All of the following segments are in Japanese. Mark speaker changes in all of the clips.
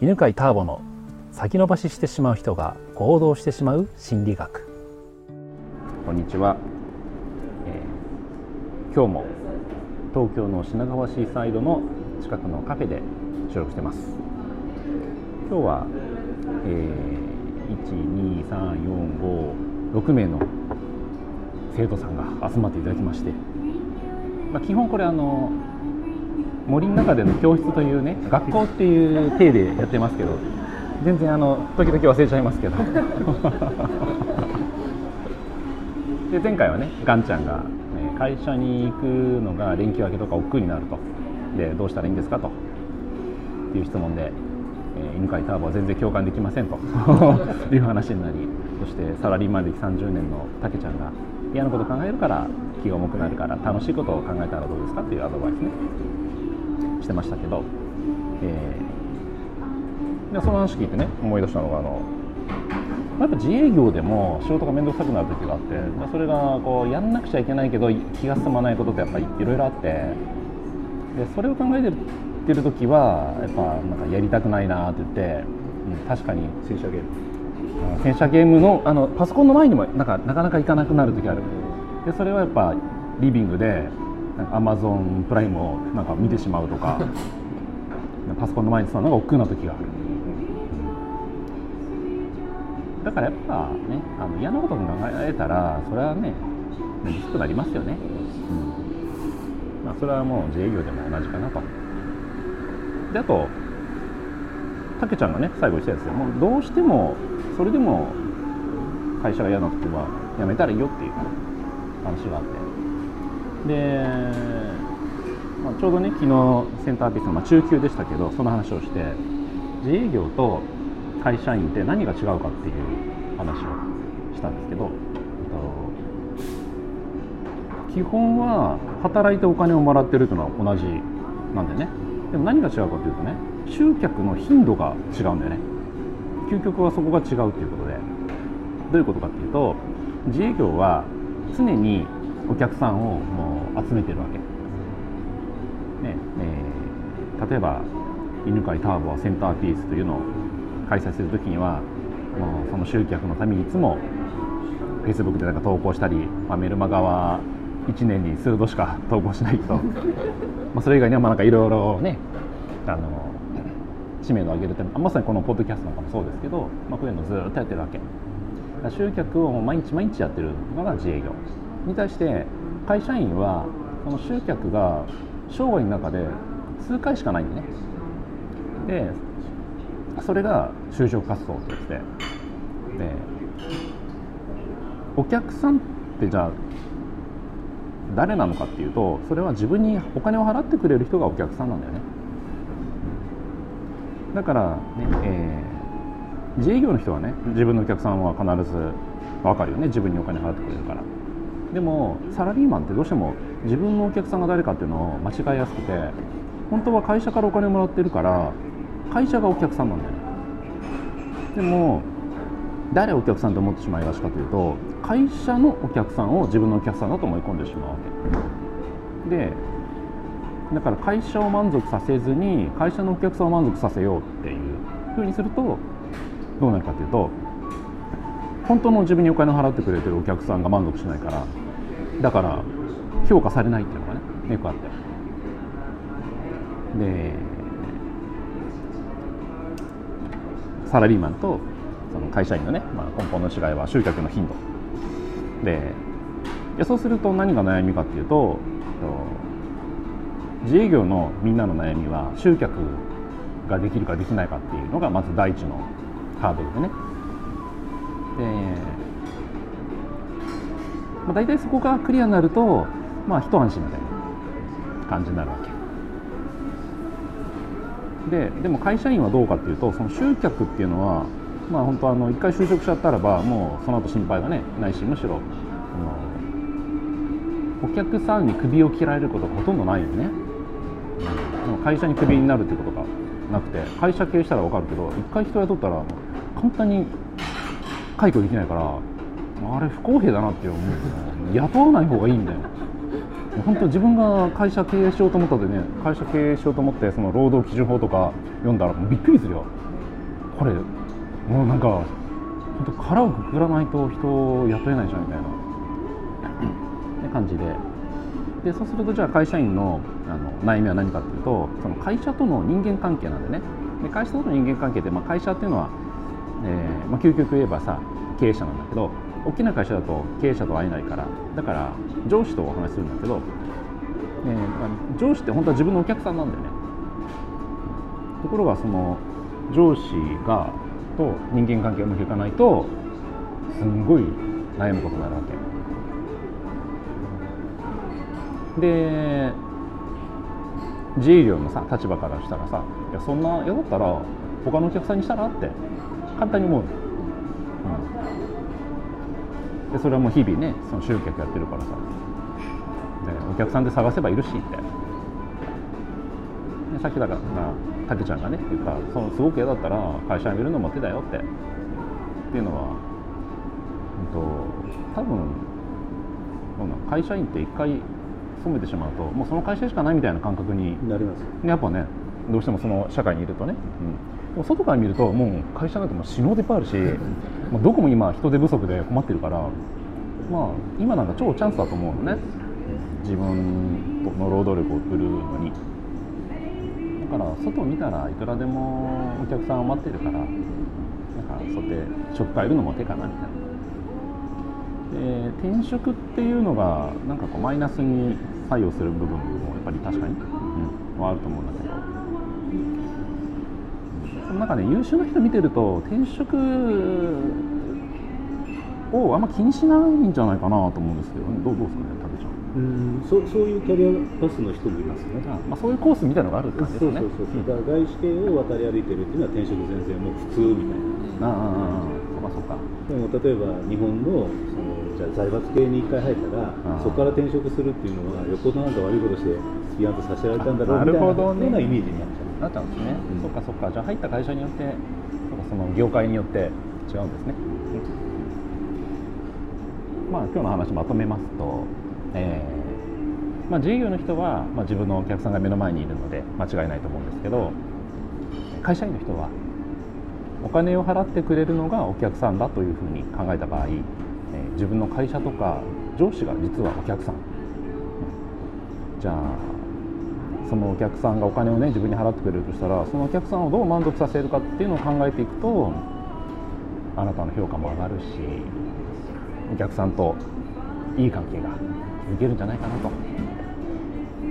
Speaker 1: 犬飼ターボの先延ばししてしまう人が行動してしまう心理学。こんにちは、えー、今日も東京の品川シーサイドの近くのカフェで収録してます。今日は、えー、1、2、3、4、5、6名の生徒さんが集まっていただきまして、まあ、基本これあの森の中での教室というね学校っていう体でやってますけど全然あの時々忘れちゃいますけど。で前回はねガンちゃんが、ね、会社に行くのが連休明けとか億劫になると。でどうしたらいいんですかと。っていう質問で、えー、犬飼ターボは全然共感できませんと。いう話になりそしてサラリーマン歴30年のたけちゃんが嫌なこと考えるから気が重くなるから楽しいことを考えたらどうですか？っていうアドバイスね。してましたけど、えー、でその話聞いてね思い出したのがあのやっぱ自営業でも仕事が面倒くさくなる時があってそれがこうやんなくちゃいけないけど気が済まないことってやっぱりいろいろあってでそれを考えてる時はやっぱなんかやりたくないなって言って、うん、確かに。
Speaker 2: 戦車ゲーム。
Speaker 1: 戦車ゲームのあのパソコンの前にもなんかなかなか行かなくなる時ある。でそれはやっぱリビングでアマゾンプライムをなんか見てしまうとか。パソコンの前に座るのが億劫な時がある。だからやっぱねあの嫌なこと考えたらそれはねリスクなりますよね、うん。まあ、それはもう自営業でも同じかなと。であとたけちゃんがね最後言ったやつでもうどうしてもそれでも会社が嫌な時は辞めたらいいよっていう話があって。で、まあ、ちょうどね昨日センターピースの、まあ、中級でしたけどその話をして自営業と会社員って何が違うかっていう話をしたんですけど、えっと基本は働いてお金をもらってるというのは同じなんでね。でも何が違うかというとね集客の頻度が違うんだよね。究極はそこが違うということで。どういうことかっていうと自営業は常にお客さんをもう集めてるわけ、ねえー、例えば犬飼ターボはセンターピースというのを開催する時にはもうその集客のためにいつも Facebook でなんか投稿したり、まあ、メルマガは1年に数度しか投稿しないと。まそれ以外にはまあなんかいろいろねあの知名度を上げるためまさにこのポッドキャストなんかもそうですけど、まあ、こういうのずっとやってるわけ。集客を毎日毎日やってるのが自営業。に対して会社員はその集客が生涯の中で数回しかないんでね。でそれが就職活動としてで。お客さんってじゃあ誰なのかっていうとそれは自分にお金を払ってくれる人がお客さんなんだよね。だからね、えー、自営業の人はね自分のお客さんは必ず分かるよね。自分にお金払ってくれるから。でもサラリーマンってどうしても自分のお客さんが誰かっていうのを間違いやすくて本当は会社からお金もらってるから会社がお客さんなんだよ。ねでも誰お客さんと思ってしまいがちかというと会社のお客さんを自分のお客さんだと思い込んでしまうわけ。でだから会社を満足させずに会社のお客さんを満足させようっていうふうにするとどうなるかというと本当の自分にお金を払ってくれてるお客さんが満足しないからだから評価されないっていうのがねよくあって。でサラリーマンとその会社員のね、まあ、根本の違いは集客の頻度。ででそうすると何が悩みかっていうと自営業のみんなの悩みは集客ができるかできないかっていうのがまず第一のハードルでね。で、まあ、大体そこがクリアになるとまあ一安心みたいな感じになるわけ。ででも会社員はどうかっていうとその集客っていうのはまあ本当あの一回就職しちゃったらばもうその後心配がねないしむしろあのお客さんに首を切られることがほとんどないよね。でも会社にクビになるっていうことがなくて会社経営したら分かるけど一回人雇ったら簡単に解雇できないからあれ不公平だなって思う。んですよ雇わない方がいいんだよ。本当自分が会社経営しようと思ったでね会社経営しようと思ってその労働基準法とか読んだらもうびっくりするよ。これもうなんか本当殻をくくらないと人を雇えないじゃんみたいな。って感じで。でそうするとじゃあ会社員のあの悩みは何かっていうとその会社との人間関係なんでね。で会社との人間関係って、まあ、会社っていうのは、えーまあ、究極言えばさ経営者なんだけど大きな会社だと経営者と会えないからだから上司とお話しするんだけど、えーまあ、上司って本当は自分のお客さんなんだよね。ところがその上司がと人間関係をうまくいかないとすんごい悩むことになるわけ。で自営業のさ立場からしたらさいやそんな嫌だったら他のお客さんにしたらって簡単に思う、うん、でそれはもう日々ねその集客やってるからさ。でお客さんで探せばいるしって。でさっきだからたけちゃんがね言ったそのすごく嫌だったら会社辞めるのも手だよって。っていうのは、うんと、多分会社員って一回勤めてしまうともうその会社しかないみたいな感覚に
Speaker 2: なります。
Speaker 1: やっぱねどうしてもその社会にいるとね、うん、でも外から見るともう会社なんてもう死のうでいっぱいあるし、もうどこも今人手不足で困ってるからまあ今なんか超チャンスだと思うのね。自分の労働力を売るのに。だから外を見たらいくらでもお客さんは待ってるからなんかそうやって職変えるのも手かなみたいな。で転職っていうのがなんかこうマイナスに作用する部分もやっぱり確かに、うん、はあると思うんだけど。その中で、ね、優秀な人見てると転職をあんま気にしないんじゃないかなと思うんですけど、ね、どうどうですかね竹ちゃん。
Speaker 2: うんそそういうキャリアパスの人もいますね。
Speaker 1: あまあ、そういうコースみたいなのがあるって感じですね。
Speaker 2: そうそうそう、だから外資系を渡り歩いてるっていうのは転職全然もう普通みたいな。
Speaker 1: ああそっかそっか。
Speaker 2: でも例えば日本のじゃあ財閥系に一回入ったらそこから転職するっていうのはよっぽどなんか悪いことしてスピアンとさせられたんだろう
Speaker 1: あ
Speaker 2: みたいなようなイメージになっちゃう。
Speaker 1: なっちゃうんですね、
Speaker 2: うん。
Speaker 1: そっかそっかじゃあ入った会社によってそっかその業界によって違うんですね、まあ今日の話まとめますと、えーまあ、自営業の人は、まあ、自分のお客さんが目の前にいるので間違いないと思うんですけど会社員の人はお金を払ってくれるのがお客さんだというふうに考えた場合、えー自分の会社とか上司が実はお客さん、じゃあそのお客さんがお金をね自分に払ってくれるとしたらそのお客さんをどう満足させるかっていうのを考えていくとあなたの評価も上がるしお客さんといい関係が築けるんじゃないかなと。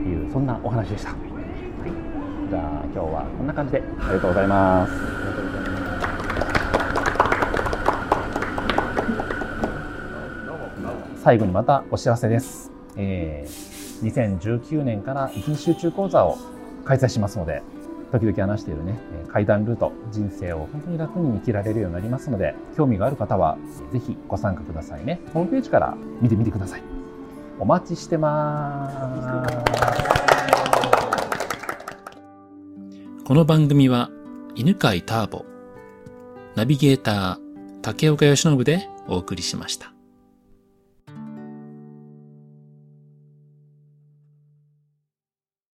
Speaker 1: いうそんなお話でした、はい、じゃあ今日はこんな感じでありがとうございます。最後にまたお知らせです、えー2019年から一日集中講座を開催しますので時々話しているねえー階段ルート人生を本当に楽に生きられるようになりますので興味がある方はぜひご参加くださいね。ホームページから見てみてください。お待ちしてます。
Speaker 3: この番組は犬飼ターボ、ナビゲーター竹岡由伸でお送りしました。